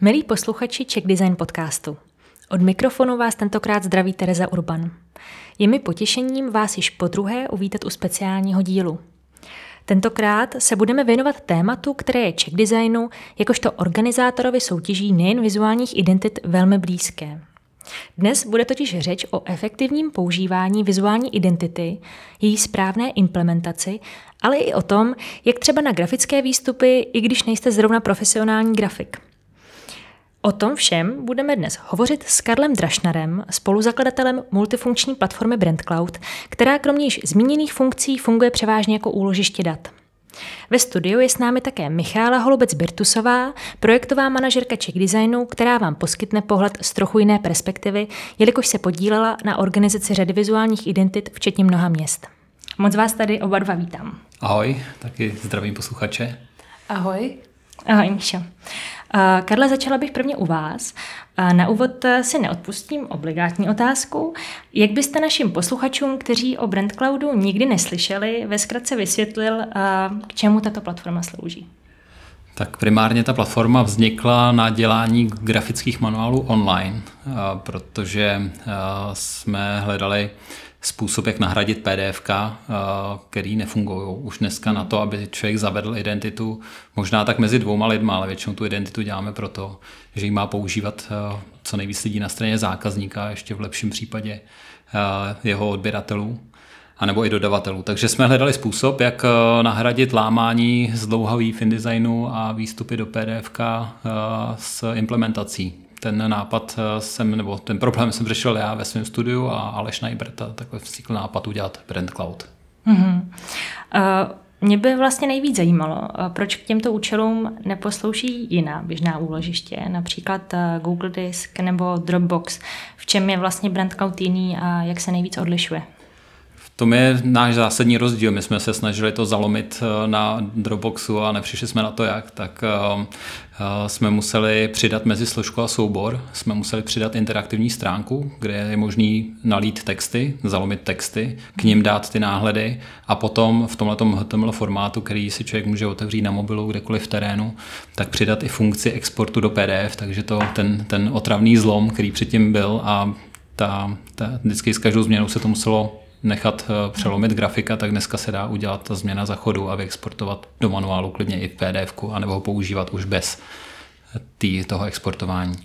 Milí posluchači Czech Design podcastu, od mikrofonu vás tentokrát zdraví Tereza Urban. Je mi potěšením vás již po druhé uvítat u speciálního dílu. Tentokrát se budeme věnovat tématu, které je Czech Designu jakožto organizátorovi soutěží nejen vizuálních identit velmi blízké. Dnes bude totiž řeč o efektivním používání vizuální identity, její správné implementaci, ale i o tom, jak třeba na grafické výstupy, i když nejste zrovna profesionální grafik – O tom všem budeme dnes hovořit s Karlem Drašnarem, spoluzakladatelem multifunkční platformy BrandCloud, která kromě již zmíněných funkcí funguje převážně jako úložiště dat. Ve studiu je s námi také Michála Holubec-Birtusová, projektová manažerka Czech Designu, která vám poskytne pohled z trochu jiné perspektivy, jelikož se podílela na organizaci řady vizuálních identit, včetně mnoha měst. Moc vás tady oba dva vítám. Ahoj, taky zdravím posluchače. Ahoj. Ahoj, Míšo. Karle, začala bych prvně u vás. Na úvod eh, si neodpustím obligátní otázku. Jak byste našim posluchačům, kteří o BrandCloudu nikdy neslyšeli, ve zkratce vysvětlil, k čemu tato platforma slouží? Tak primárně ta platforma vznikla na dělání grafických manuálů online, protože jsme hledali způsob, jak nahradit PDF, eh, který nefungují už dneska na to, aby člověk zavedl identitu možná tak mezi dvouma lidma, ale většinou tu identitu děláme proto, že ji má používat eh, co nejvíc lidí na straně zákazníka, ještě v lepším případě eh, jeho odběratelů anebo i dodavatelů. Takže jsme hledali způsob, jak nahradit lámání zdlouhavý fin designu a výstupy do PDF s implementací ten nápad eh, jsem, nebo ten problém jsem řešil já ve svém studiu a Aleš Najbrta takhle vznikl nápad udělat Brand Cloud. Mm-hmm. Uh... Mě by vlastně nejvíc zajímalo, eh, proč k těmto účelům neposlouží jiná běžná úložiště, například Google Disk nebo Dropbox. V čem je vlastně Brand Cloud jiný a jak se nejvíc odlišuje? Tom je náš zásadní rozdíl. My jsme se snažili to zalomit eh, na Dropboxu a nepřišli jsme na to jak, tak eh, eh, jsme museli přidat mezi složku a soubor, jsme museli přidat interaktivní stránku, kde je možný nalít texty, zalomit texty, k ním dát ty náhledy a potom v tomhle HTML formátu, který si člověk může otevřít na mobilu kdekoliv v terénu, tak přidat i funkci exportu do PDF, takže to ten, ten otravný zlom, který předtím byl a ta, ta, vždycky s každou změnou se to muselo nechat eh, přelomit grafika, tak dneska se dá udělat ta změna za chodu a vyexportovat do manuálu klidně i v PDF, anebo ho používat už bez tý, toho exportování.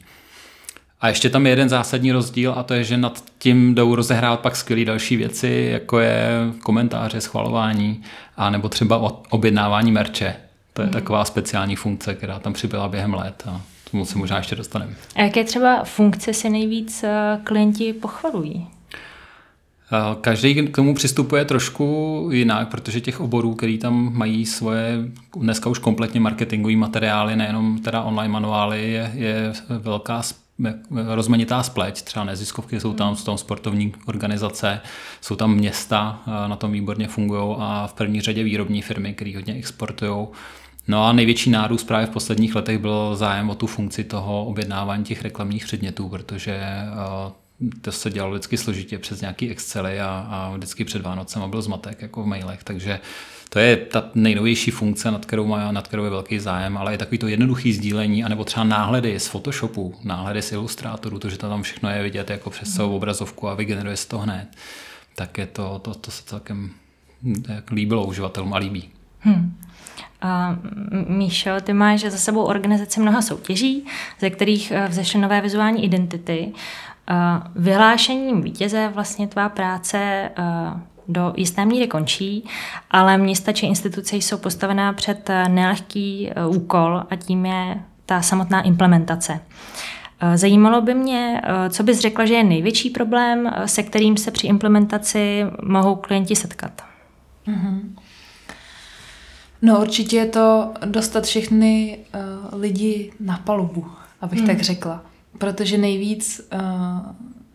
A ještě tam je jeden zásadní rozdíl a to je, že nad tím jdou rozehrávat pak skvělé další věci, jako je komentáře, schvalování a nebo třeba objednávání merče. To je mm. taková speciální funkce, která tam přibyla během let a tomu se možná ještě dostaneme. A jaké třeba funkce se nejvíc eh, klienti pochvalují? Každý k tomu přistupuje trošku jinak, protože těch oborů, který tam mají svoje dneska už kompletně marketingové materiály, nejenom teda online manuály, je, je velká rozmanitá spleť. Třeba neziskovky jsou tam, jsou tam sportovní organizace, jsou tam města, na tom výborně fungují a v první řadě výrobní firmy, které hodně exportují. No a největší nárůst právě v posledních letech byl zájem o tu funkci toho objednávání těch reklamních předmětů, protože to se dělalo vždycky složitě přes nějaký Excely a, a vždycky před Vánocem byl zmatek jako v mailech, takže to je ta nejnovější funkce, nad kterou, má, nad kterou je velký zájem, ale je takový to jednoduchý sdílení, anebo třeba náhledy z Photoshopu, náhledy z Illustratoru, to, že tam všechno je vidět jako přes celou obrazovku a vygeneruje se to hned, tak je to, to, to se celkem líbilo uživatelům a líbí. Hmm. Uh, Míšo, ty máš za sebou organizaci mnoha soutěží, ze kterých eh, vzešly nové vizuální identity. Vyhlášením vítěze vlastně tvá práce do jisté míry končí, ale města či instituce jsou postavená před nelehký úkol a tím je ta samotná implementace. Zajímalo by mě, co bys řekla, že je největší problém, se kterým se při implementaci mohou klienti setkat. Mm-hmm. No určitě je to dostat všechny uh, lidi na palubu, abych mm. tak řekla protože nejvíc, uh,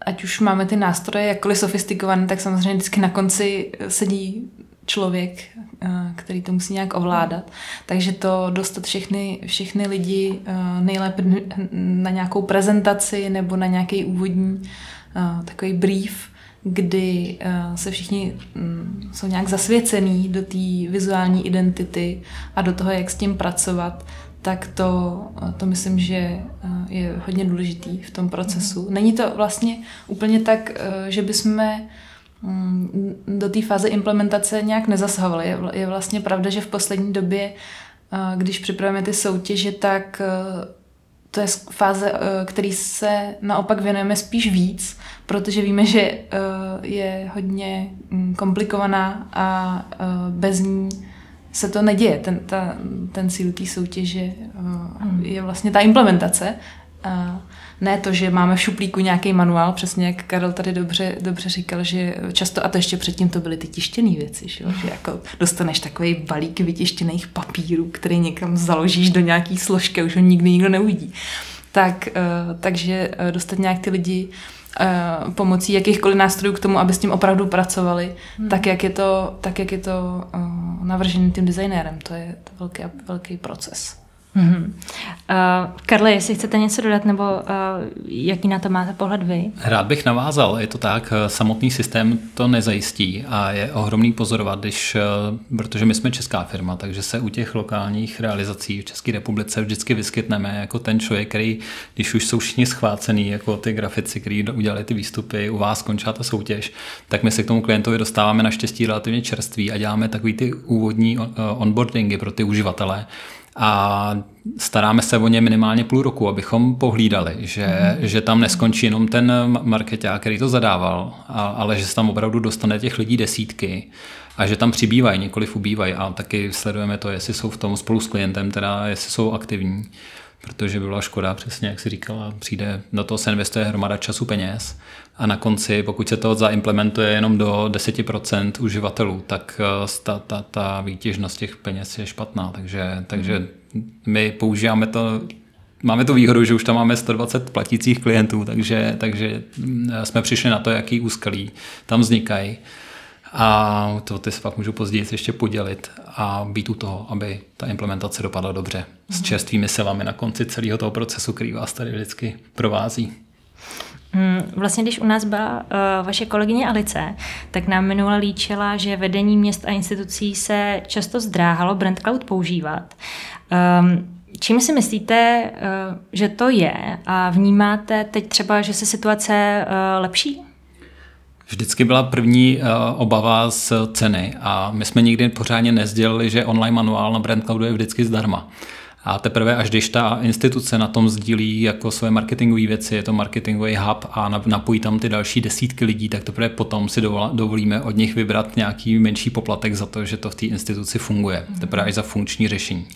ať už máme ty nástroje jakkoliv sofistikované, tak samozřejmě vždycky na konci sedí člověk, uh, který to musí nějak ovládat. Takže to dostat všechny, všechny lidi uh, nejlépe na nějakou prezentaci nebo na nějaký úvodní takový brief, kdy se všichni um, jsou nějak zasvěcený do té vizuální identity a do toho, jak s tím pracovat, tak to, to myslím, že je hodně důležitý v tom procesu. Není to vlastně úplně tak, že bychom mm, do té fáze implementace nějak nezasahovali. Je vlastně pravda, že v poslední době, když připravujeme ty soutěže, tak to je fáze, který se naopak věnujeme spíš víc, protože víme, že je hodně mm, komplikovaná a bez ní se to neděje. Ten, ta, ten cíl té soutěže uh, je vlastně ta implementace. Uh, ne to, že máme v šuplíku nějaký manuál, přesně jak Karel tady dobře, dobře říkal, že často, a to ještě předtím to byly ty tištěné věci, že, že jako dostaneš takový balík vytištěných papírů, který někam založíš do nějaký složky, už ho nikdy nikdo neuvidí. Tak, uh, takže dostat nějak ty lidi pomocí jakýchkoliv nástrojů k tomu, aby s tím opravdu pracovali, hmm. tak jak je to, tak jak je to uh, navržený tím designérem. To je to velký, velký proces. Mm-hmm. Uh, Karle, jestli chcete něco dodat, nebo uh, jaký na to máte pohled vy? Rád bych navázal, je to tak, samotný systém to nezajistí a je ohromný pozorovat, když, uh, protože my jsme česká firma, takže se u těch lokálních realizací v České republice vždycky vyskytneme jako ten člověk, který, když už jsou všichni schvácený, jako ty grafici, kteří udělali ty výstupy, u vás skončila ta soutěž, tak my se k tomu klientovi dostáváme naštěstí relativně čerství a děláme takový ty úvodní onboardingy pro ty uživatele, a staráme se o ně minimálně půl roku, abychom pohlídali, že, mm. že tam neskončí jenom ten marketák, který to zadával, a, ale že se tam opravdu dostane těch lidí desítky a že tam přibývají, nikoliv ubývají a taky sledujeme to, jestli jsou v tom spolu s klientem, teda jestli jsou aktivní protože by byla škoda, přesně jak si říkala, přijde, do toho se investuje hromada času peněz a na konci, pokud se to zaimplementuje jenom do 10% uživatelů, tak eh, ta, ta, ta výtěžnost těch peněz je špatná, takže, takže my používáme to Máme tu výhodu, že už tam máme 120 platících klientů, takže, takže mm, jsme přišli na to, jaký úskalí tam vznikají a to ty se pak můžu později ještě podělit a být u toho, aby ta implementace dopadla dobře. S mhm. čerstvými silami na konci celého toho procesu, který vás tady vždycky provází. Hmm, vlastně, když u nás byla uh, vaše kolegyně Alice, tak nám minule líčila, že vedení měst a institucí se často zdráhalo Brand Cloud používat. Um, čím si myslíte, uh, že to je a vnímáte teď třeba, že se situace uh, lepší? Vždycky byla první uh, obava z ceny a my jsme nikdy pořádně nezdělili, že online manuál na Brand Cloudu je vždycky zdarma. A teprve až když ta instituce na tom sdílí jako své marketingové věci, je to marketingový hub a napojí tam ty další desítky lidí, tak teprve potom si dovolíme od nich vybrat nějaký menší poplatek za to, že to v té instituci funguje. Teprve až za funkční řešení.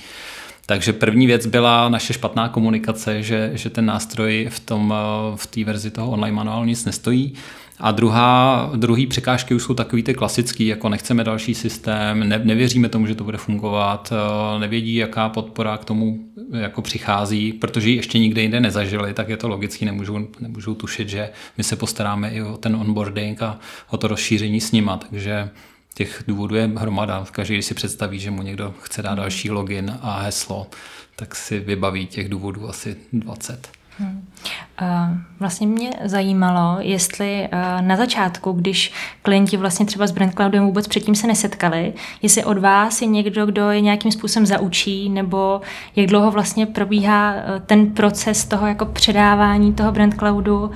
Takže první věc byla naše špatná komunikace, že, že ten nástroj v, tom, eh, v té verzi toho online manuálu nic nestojí. A druhá, druhý překážky už jsou takový ty klasický, jako nechceme další systém, ne, nevěříme tomu, že to bude fungovat, eh, nevědí, jaká podpora k tomu jako přichází, protože ji ještě nikde jinde nezažili, tak je to logický, nemůžou, nemůžou tušit, že my se postaráme i o ten onboarding a o to rozšíření s nima, takže těch důvodů je hromada. Každý, když si představí, že mu někdo chce dát další login a heslo, tak si vybaví těch důvodů asi 20. Hmm. Vlastně mě zajímalo, jestli na začátku, když klienti vlastně třeba s Brand Cloudem vůbec předtím se nesetkali, jestli od vás je někdo, kdo je nějakým způsobem zaučí, nebo jak dlouho vlastně probíhá ten proces toho jako předávání toho Brand Cloudu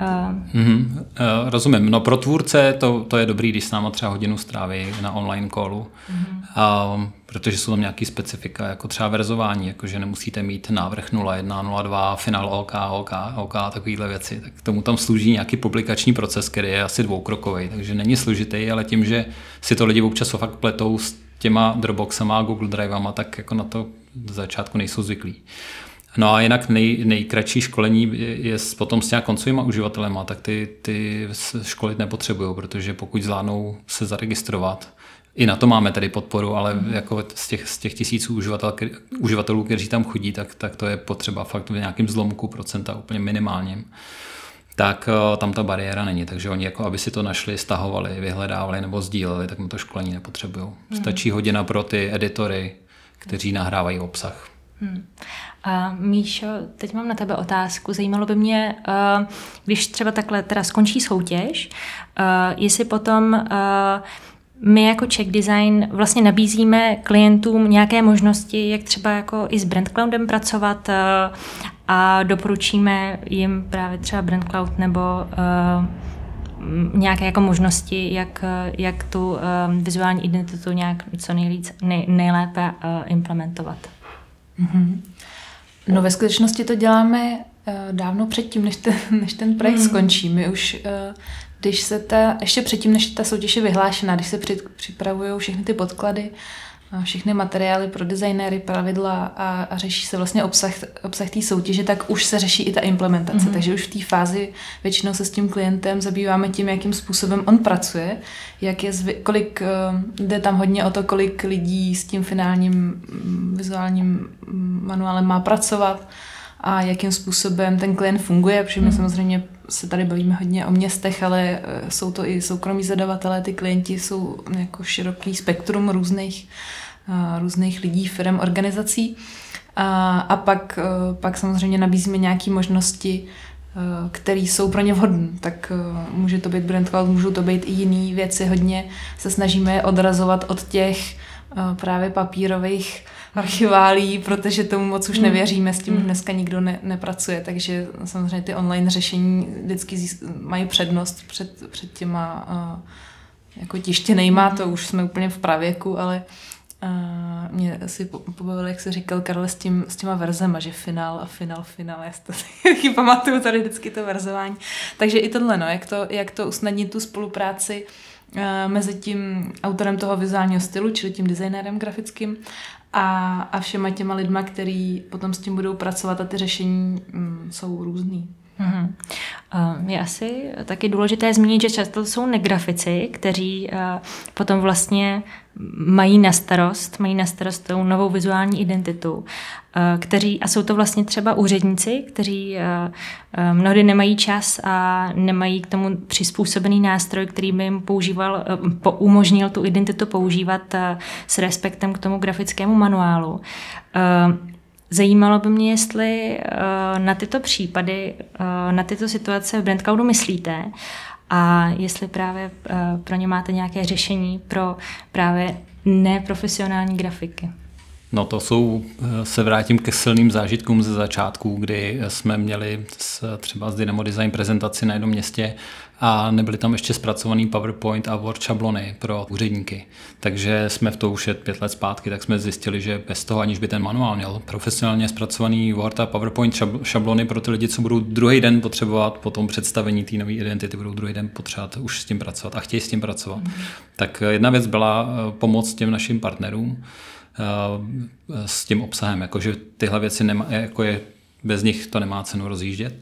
Mm-hmm. Uh, rozumím. No pro tvůrce to, to je dobrý, když s náma třeba hodinu stráví na online callu, mm-hmm. uh, protože jsou tam nějaký specifika, jako třeba verzování, jako že nemusíte mít návrh 01, 02, final OK, OK, OK, takovýhle věci. Tak tomu tam slouží nějaký publikační proces, který je asi dvoukrokový, takže není složitý, ale tím, že si to lidi občas fakt pletou s těma Dropboxama a Google Drivama, tak jako na to z začátku nejsou zvyklí. No a jinak nej, nejkratší školení je, potom s těma koncovými uživatelema, tak ty, ty školit nepotřebují, protože pokud zvládnou se zaregistrovat, i na to máme tady podporu, ale mm. jako z těch, z těch tisíců uživatel, uživatelů, kteří tam chodí, tak, tak to je potřeba fakt v nějakém zlomku procenta úplně minimálním. Tak uh, tam ta bariéra není, takže oni jako aby si to našli, stahovali, vyhledávali nebo sdíleli, tak to školení nepotřebují. Mm. Stačí hodina pro ty editory, kteří nahrávají obsah. Hmm. A Míšo, teď mám na tebe otázku. Zajímalo by mě, uh, když třeba takhle teda skončí soutěž, uh, jestli potom uh, my jako Check Design vlastně nabízíme klientům nějaké možnosti, jak třeba jako i s Brand Cloudem pracovat a doporučíme jim právě třeba Brand Cloud nebo nějaké jako možnosti, jak, jak tu vizuální identitu nějak co nejlíc, nej, nejlépe implementovat. Mm-hmm. No ve skutečnosti to děláme uh, dávno předtím, než ten, než ten projekt mm. skončí. My už, uh, když se ta, ještě předtím, než ta soutěž je vyhlášená, když se při, připravují všechny ty podklady, všechny materiály pro designéry, pravidla a, a řeší se vlastně obsah, obsah té soutěže, tak už se řeší i ta implementace. Mm-hmm. Takže už v té fázi většinou se s tím klientem zabýváme tím, jakým způsobem on pracuje, jak je zvy, kolik, uh, jde tam hodně o to, kolik lidí s tím finálním mm, vizuálním mm, manuálem má pracovat a jakým způsobem ten klient funguje, protože my mm. samozřejmě se tady bavíme hodně o městech, ale eh, jsou to i soukromí zadavatelé, ty klienti jsou jako široký spektrum různých, eh, různých lidí, firm, organizací. A, a pak, eh, pak samozřejmě nabízíme nějaké možnosti, které jsou pro ně vhodné. Tak může to být Brand Cloud, můžou to být i jiné věci. Hodně se snažíme odrazovat od těch právě papírových archiválí, protože tomu moc už hmm. nevěříme, s tím hmm. dneska nikdo ne, nepracuje, takže samozřejmě ty online řešení vždycky mají přednost před, před těma uh, jako tištěnejma, to už jsme úplně v pravěku, ale uh, mě asi pobavil, jak se říkal Karle s, tím, s těma verzema, že finál a finál, finál, já si to pamatuju tady vždycky to verzování. Takže i tohle, no, jak to, jak to usnadnit tu spolupráci uh, mezi tím autorem toho vizuálního stylu, čili tím designérem grafickým a, a všema těma lidma, který potom s tím budou pracovat a ty řešení mm, jsou různý. Mm-hmm. Je asi taky důležité zmínit, že často jsou negrafici, kteří potom vlastně mají na starost, mají na starost tou novou vizuální identitu, kteří, a jsou to vlastně třeba úředníci, kteří mnohdy nemají čas a nemají k tomu přizpůsobený nástroj, který by jim používal, umožnil tu identitu používat s respektem k tomu grafickému manuálu. Zajímalo by mě, jestli uh, na tyto případy, uh, na tyto situace v Brandcloudu myslíte a jestli právě uh, pro ně máte nějaké řešení pro právě neprofesionální grafiky. No to jsou, se vrátím ke silným zážitkům ze začátku, kdy jsme měli s, třeba z Dynamo Design prezentaci na jednom městě a nebyly tam ještě zpracovaný PowerPoint a Word šablony pro úředníky. Takže jsme v to už pět let zpátky, tak jsme zjistili, že bez toho, aniž by ten manuál měl profesionálně zpracovaný Word a PowerPoint šablony pro ty lidi, co budou druhý den potřebovat po tom představení té nové identity, budou druhý den potřebovat už s tím pracovat a chtějí s tím pracovat. Mm. Tak jedna věc byla eh, pomoc těm našim partnerům eh, s tím obsahem, jakože tyhle věci nemá, jako je, bez nich to nemá cenu rozjíždět.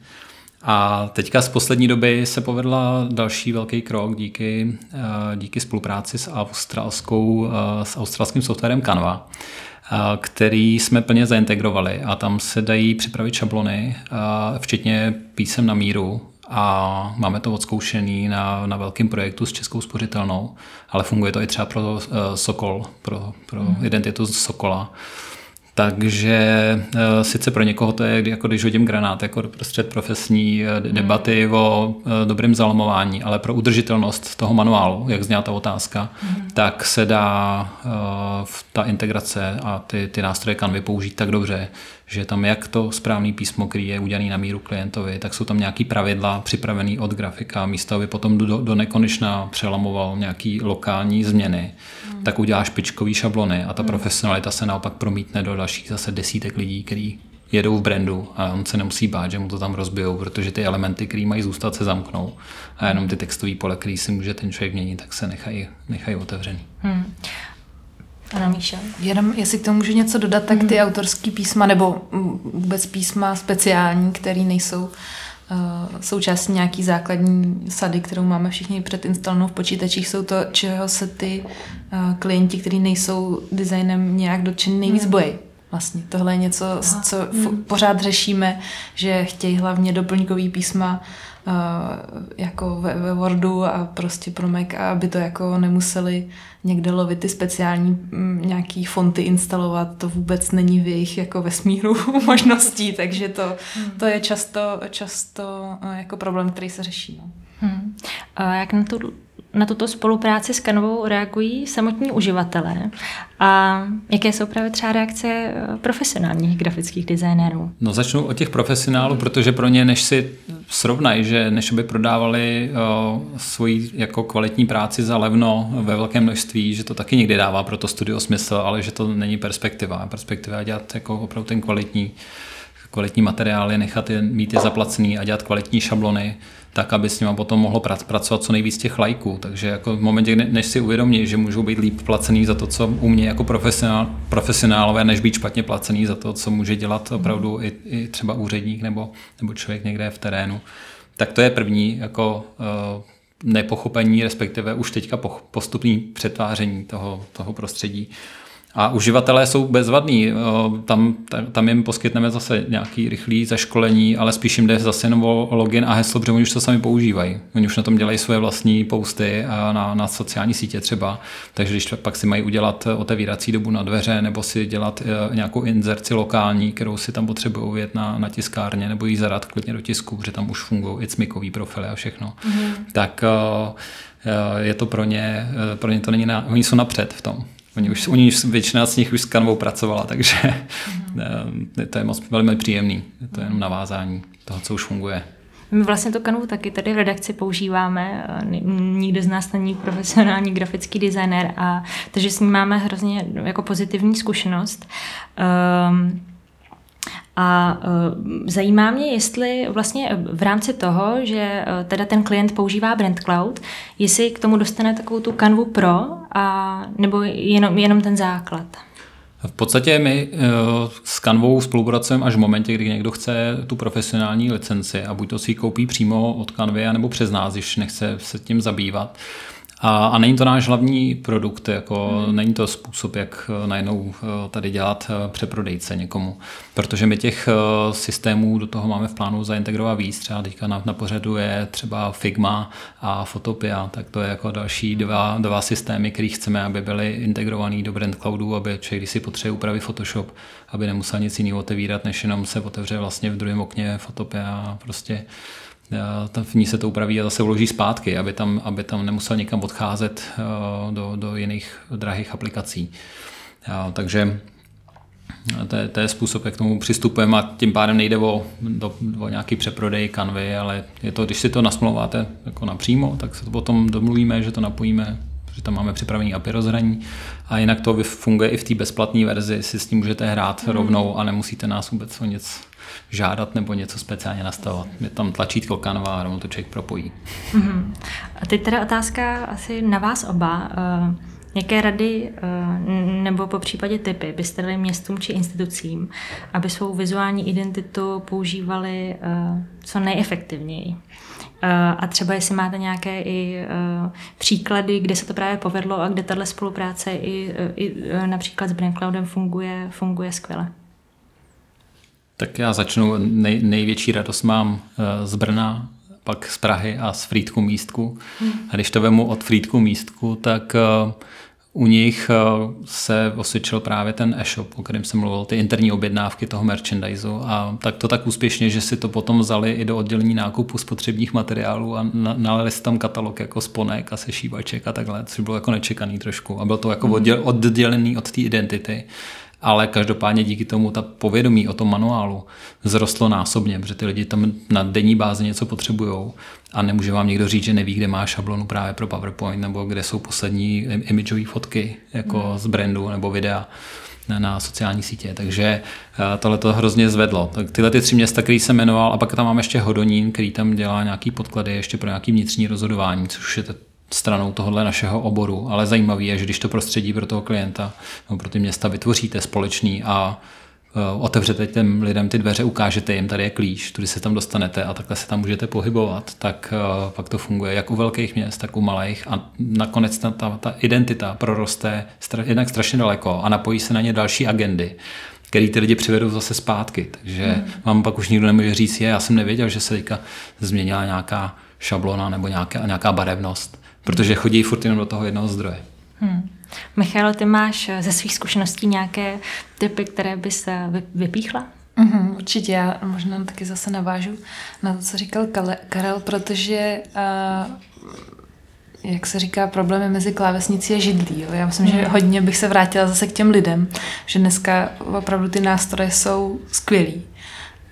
A teďka z poslední doby se povedla další velký krok díky, eh, díky spolupráci s, australskou, eh, s australským softwarem Canva, eh, který jsme plně zaintegrovali a tam se dají připravit šablony, včetně písem na míru a máme to odzkoušený na, na velkém projektu s Českou spořitelnou, ale funguje to i třeba pro Sokol, pro, pro mm. identitu Sokola. Takže uh, sice pro někoho to je jako když hodím granát, jako prostřed profesní uh, debaty mm. o uh, dobrém zalamování, ale pro udržitelnost toho manuálu, jak zněla ta otázka, mm. tak se dá ta integrace a ty, ty nástroje Canvy použít tak dobře, že tam jak to správný písmo, který je udělaný na míru klientovi, tak jsou tam nějaký pravidla připravený od grafika, místo aby potom do, do nekonečna přelamoval nějaký lokální změny, mm. tak udělá špičkový šablony a ta mm. profesionalita se naopak promítne do dalších zase desítek lidí, který jedou v brandu a on se nemusí bát, že mu to tam rozbijou, protože ty elementy, které mají zůstat, se zamknou a jenom ty textové pole, který si může ten člověk měnit, tak se nechají, nechají otevřený. Hmm. Ano, Míša. Jenom, jestli k tomu můžu něco dodat, tak ty mm. autorský písma nebo vůbec písma speciální, které nejsou uh, součástí nějaký základní sady, kterou máme všichni předinstalovanou v počítačích, jsou to, čeho se ty uh, klienti, kteří nejsou designem nějak dotčení, nejvíc mm. bojí. Vlastně tohle je něco, co f- pořád řešíme, že chtějí hlavně doplňkový písma uh, jako ve, ve Wordu a prostě pro Mac, a aby to jako nemuseli někde lovit ty speciální m, nějaký fonty instalovat, to vůbec není v jejich jako vesmíru možností, takže to, to je často, často uh, jako problém, který se řeší. No. Hmm. A jak na, tu, na tuto spolupráci s Canvou reagují samotní uživatelé a jaké jsou právě třeba reakce eh, profesionálních grafických designérů? No začnu od těch profesionálů, protože pro ně, než si srovnají, že než by prodávali uh, svoji jako kvalitní práci za levno ve velkém množství, že to taky někdy dává pro to studio smysl, ale že to není perspektiva. Perspektiva dělat jako opravdu ten kvalitní kvalitní materiály, nechat je, mít je zaplacený a dělat kvalitní šablony, tak, aby s nimi potom mohlo pracovat co nejvíc těch lajků. Takže jako v momentě, než si uvědomí, že můžou být líp placený za to, co umě jako profesionál, profesionálové, než být špatně placený za to, co může dělat opravdu i, i třeba úředník nebo, nebo člověk někde v terénu. Tak to je první jako uh, nepochopení, respektive už teďka postupný přetváření toho, toho prostředí. A uživatelé jsou bezvadní. Tam, tam jim poskytneme zase nějaký rychlý zaškolení, ale spíš jim jde zase jenom o login a heslo, protože oni už to sami používají. Oni už na tom dělají svoje vlastní posty na, na sociální sítě třeba. Takže když pak si mají udělat otevírací dobu na dveře nebo si dělat e, nějakou inzerci lokální, kterou si tam potřebují vědět na, na tiskárně nebo jí zadat klidně do tisku, protože tam už fungují i cmikový profily a všechno, mm. tak e, e, je to pro ně, pro ně to není, na, oni jsou napřed v tom. Oni už, oni už, většina z nich už s kanvou pracovala, takže mm-hmm. to je moc velmi příjemný. Je to jenom navázání toho, co už funguje. My vlastně to kanvu taky tady v redakci používáme. Nikdo z nás není profesionální grafický designer, a takže s ním máme hrozně jako pozitivní zkušenost. Um, a uh, zajímá mě, jestli vlastně v rámci toho, že uh, teda ten klient používá Brand Cloud, jestli k tomu dostane takovou tu kanvu pro, a, nebo jenom, jenom ten základ. V podstatě my uh, s Canvou spolupracujeme až v momentě, kdy někdo chce tu profesionální licenci a buď to si ji koupí přímo od Canvy, nebo přes nás, když nechce se tím zabývat. A, a není to náš hlavní produkt, jako hmm. není to způsob, jak eh, najednou eh, tady dělat eh, přeprodejce někomu. Protože my těch systémů do toho máme v plánu zaintegrovat víc. Třeba teďka na, na pořadu je třeba Figma a Photopia, tak to je jako další dva, dva systémy, které chceme, aby byly integrovaný do Brand Cloudu, aby člověk, když si potřebuje upravit Photoshop, aby nemusel nic jiného otevírat, než jenom se otevře vlastně v druhém okně Photopia a prostě v ní se to upraví a zase uloží zpátky, aby tam, aby tam nemusel někam odcházet eh, do, do jiných drahých aplikací. Takže to je, to je způsob, jak k tomu přistupujeme a tím pádem nejde o, do, o nějaký přeprodej kanvy, ale je to, když si to nasmlouváte jako napřímo, tak se to potom domluvíme, že to napojíme, že tam máme připravený API rozhraní a jinak to funguje i v té bezplatné verzi, si s tím můžete hrát mm. rovnou a nemusíte nás vůbec o nic žádat nebo něco speciálně nastavovat. Je tam tlačítko kanva a rovnou to člověk propojí. Mm-hmm. A teď teda otázka asi na vás oba. Uh, jaké rady uh, nebo po případě typy byste dali městům či institucím, aby svou vizuální identitu používali uh, co nejefektivněji? A třeba jestli máte nějaké i příklady, kde se to právě povedlo a kde tahle spolupráce i, i například s Brandcloudem funguje, funguje skvěle. Tak já začnu. Nej, největší radost mám z Brna, pak z Prahy a z Frýdku místku. A když to vemu od Frýdku místku, tak u nich eh, se osvědčil právě ten e-shop, o kterém jsem mluvil, ty interní objednávky toho merchandiseu. A tak to tak úspěšně, že si to potom vzali i do oddělení nákupu spotřebních materiálů a nalili si tam katalog jako sponek a sešívaček a takhle, což bylo jako nečekaný trošku. A byl to jako hmm. oddělený od té identity ale každopádně díky tomu ta povědomí o tom manuálu vzrostlo násobně, protože ty lidi tam na denní bázi něco potřebují a nemůže vám někdo říct, že neví, kde má šablonu právě pro PowerPoint nebo kde jsou poslední imageové fotky jako hmm. z brandu nebo videa na, na sociální sítě. Takže eh, tohle to hrozně zvedlo. Tak tyhle ty tři města, který jsem jmenoval, a pak tam mám ještě Hodonín, který tam dělá nějaký podklady ještě pro nějaký vnitřní rozhodování, což je stranou tohohle našeho oboru, ale zajímavý je, že když to prostředí pro toho klienta nebo pro ty města vytvoříte společný a e, otevřete těm lidem ty dveře, ukážete jim, tady je klíč, tudy se tam dostanete a takhle se tam můžete pohybovat, tak e, pak to funguje jak u velkých měst, tak u malých a nakonec ta, ta, ta identita proroste jednak strašně daleko a napojí se na ně další agendy který ty lidi přivedou zase zpátky. Takže hmm. vám pak už nikdo nemůže říct, je, já jsem nevěděl, že se teďka změnila nějaká šablona nebo nějaká, nějaká barevnost, protože chodí furt jenom do toho jednoho zdroje. Hmm. Michal, ty máš ze svých zkušeností nějaké typy, které bys vypíchla? Mm-hmm, určitě, já možná taky zase navážu na to, co říkal Karel, protože uh, jak se říká, problémy mezi klávesnicí a židlí. Jo. Já myslím, mm. že mhm. hodně bych se vrátila zase k těm lidem, že dneska opravdu ty nástroje jsou skvělí.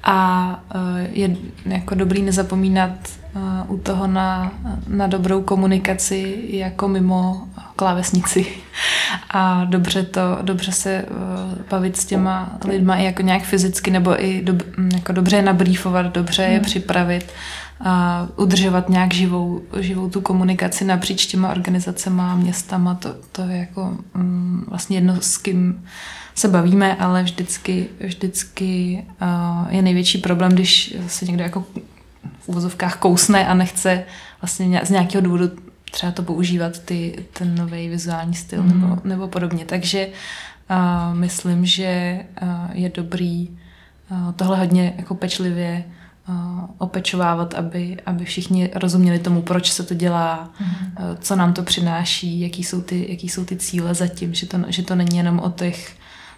A uh, je jako dobrý nezapomínat uh, u toho na, na dobrou komunikaci jako mimo klávesnici. A dobře to, dobře se uh, bavit s těma lidma i jako nějak fyzicky, nebo i do, jako dobře je nabrýfovat, dobře je mm. připravit a udržovat nějak živou, živou tu komunikaci napříč těma organizacema a městama, to, to je jako um, vlastně jedno, s kým se bavíme, ale vždycky, vždycky uh, je největší problém, když se někdo jako v úvozovkách kousne a nechce vlastně z nějakého důvodu třeba to používat ty, ten nový vizuální styl mm. nebo, nebo podobně. Takže uh, myslím, že uh, je dobrý uh, tohle hodně jako pečlivě opečovávat, aby, aby všichni rozuměli tomu, proč se to dělá, mm-hmm. co nám to přináší, jaký jsou ty, jaký jsou ty cíle zatím, že to, že to není jenom o těch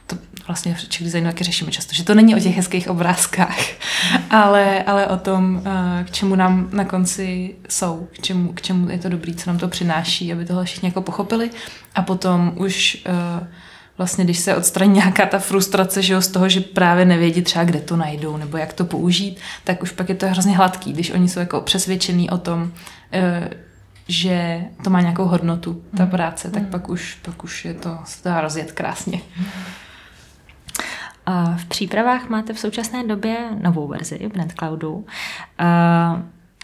to vlastně v Czech designu taky řešíme často, že to není o těch hezkých obrázkách, ale, ale o tom, eh, k čemu nám na konci jsou, k čemu, k čemu je to dobrý, co nám to přináší, aby tohle všichni jako pochopili a potom už uh, vlastně, když se odstraní nějaká ta frustrace, že jo, z toho, že právě nevědí třeba, kde to najdou nebo jak to použít, tak už pak je to hrozně hladký, když oni jsou jako přesvědčení o tom, eh, že to má nějakou hodnotu, ta hmm. práce, tak hmm. pak už, pak už je to, se to dá rozjet krásně. V přípravách máte v současné době novou verzi Brand Cloudu.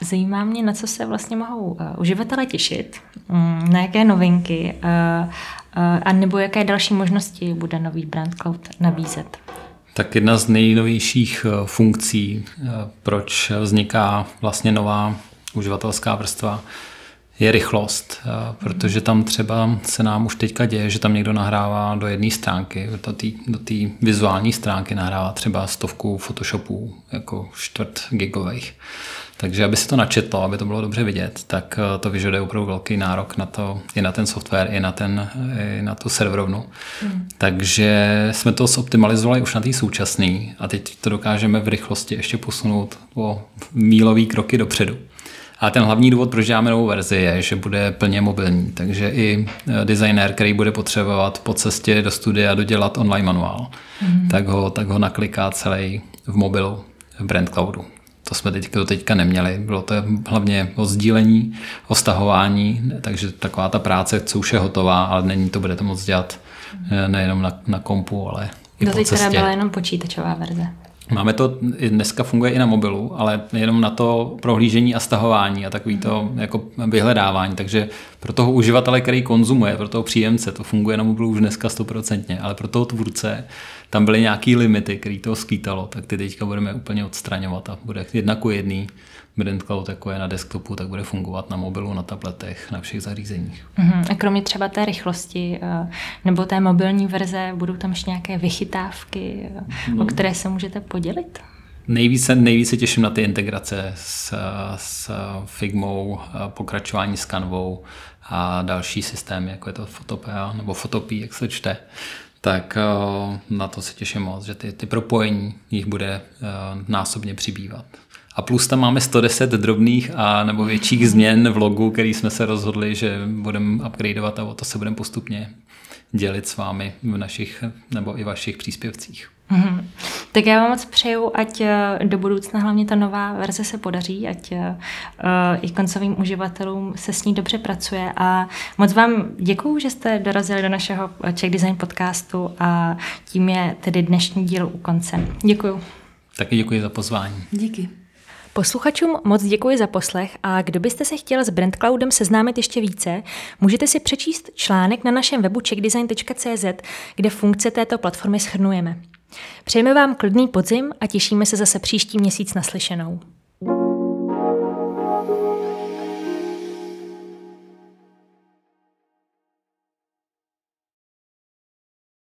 Zajímá mě, na co se vlastně mohou eh, uživatelé těšit, mm, na jaké novinky a nebo jaké další možnosti bude nový Brand Cloud nabízet? Tak jedna z nejnovějších eh, funkcí, eh, proč vzniká vlastně nová uživatelská vrstva, je rychlost, eh, protože tam třeba se nám už teďka děje, že tam někdo nahrává do jedné stránky, do té do vizuální stránky nahrává třeba stovku Photoshopů, jako čtvrt gigových. Takže aby se to načetlo, aby to bylo dobře vidět, tak eh, to vyžaduje opravdu velký nárok na to, i na ten software, i na, ten, i na tu serverovnu. Mm. Takže jsme to zoptimalizovali už na té současný a teď to dokážeme v rychlosti ještě posunout o mílový kroky dopředu. A ten hlavní důvod, proč děláme novou verzi, je, že bude plně mobilní. Takže i eh, designér, který bude potřebovat po cestě do studia dodělat online manuál, mm. tak, ho, tak ho nakliká celý v mobilu v Brand Cloudu. To jsme teď, do teďka neměli. Bylo to hlavně o sdílení, o stahování, takže taková ta práce, co už je hotová, ale není to, budete moc dělat eh, nejenom na, na kompu, ale i do po cestě. byla jenom počítačová verze. Máme to, dneska funguje i na mobilu, ale jenom na to prohlížení a stahování a takový to jako vyhledávání, takže pro toho uživatele, který konzumuje, pro toho příjemce, to funguje na mobilu už dneska stoprocentně, ale pro toho tvůrce tam byly nějaký limity, který to skýtalo, tak ty teďka budeme úplně odstraňovat a bude jedna ku jedný. Brand Cloud jako je na desktopu, tak bude fungovat na mobilu, na tabletech, na všech zařízeních. Uh-huh. A kromě třeba té rychlosti eh, nebo té mobilní verze, budou tam ještě nějaké vychytávky, no. o které se můžete podělit? Nejvíce, nejvíce těším na ty integrace s, s Figmou, pokračování s Canvou a další systémy, jako je to Photopea nebo Photopea, jak se čte tak eh, na to se těším moc, že ty, ty propojení jich bude eh, násobně přibývat. A plus tam máme 110 drobných a nebo větších změn v logu, který jsme se rozhodli, že budeme upgradeovat a o to se budeme postupně dělit s vámi v našich nebo i vašich příspěvcích. Mm-hmm. Tak já vám moc přeju, ať eh, do budoucna hlavně ta nová verze se podaří, ať uh, i koncovým uživatelům se s ní dobře pracuje a moc vám děkuju, že jste dorazili do našeho Czech Design podcastu a tím je tedy dnešní díl u konce. Děkuju. Taky děkuji za pozvání. Díky. Posluchačům moc děkuji za poslech a kdo byste se chtěl s Brandcloudem seznámit ještě více, můžete si přečíst článek na našem webu checkdesign.cz, kde funkce této platformy schrnujeme. Přejeme vám klidný podzim a těšíme se zase příští měsíc naslyšenou.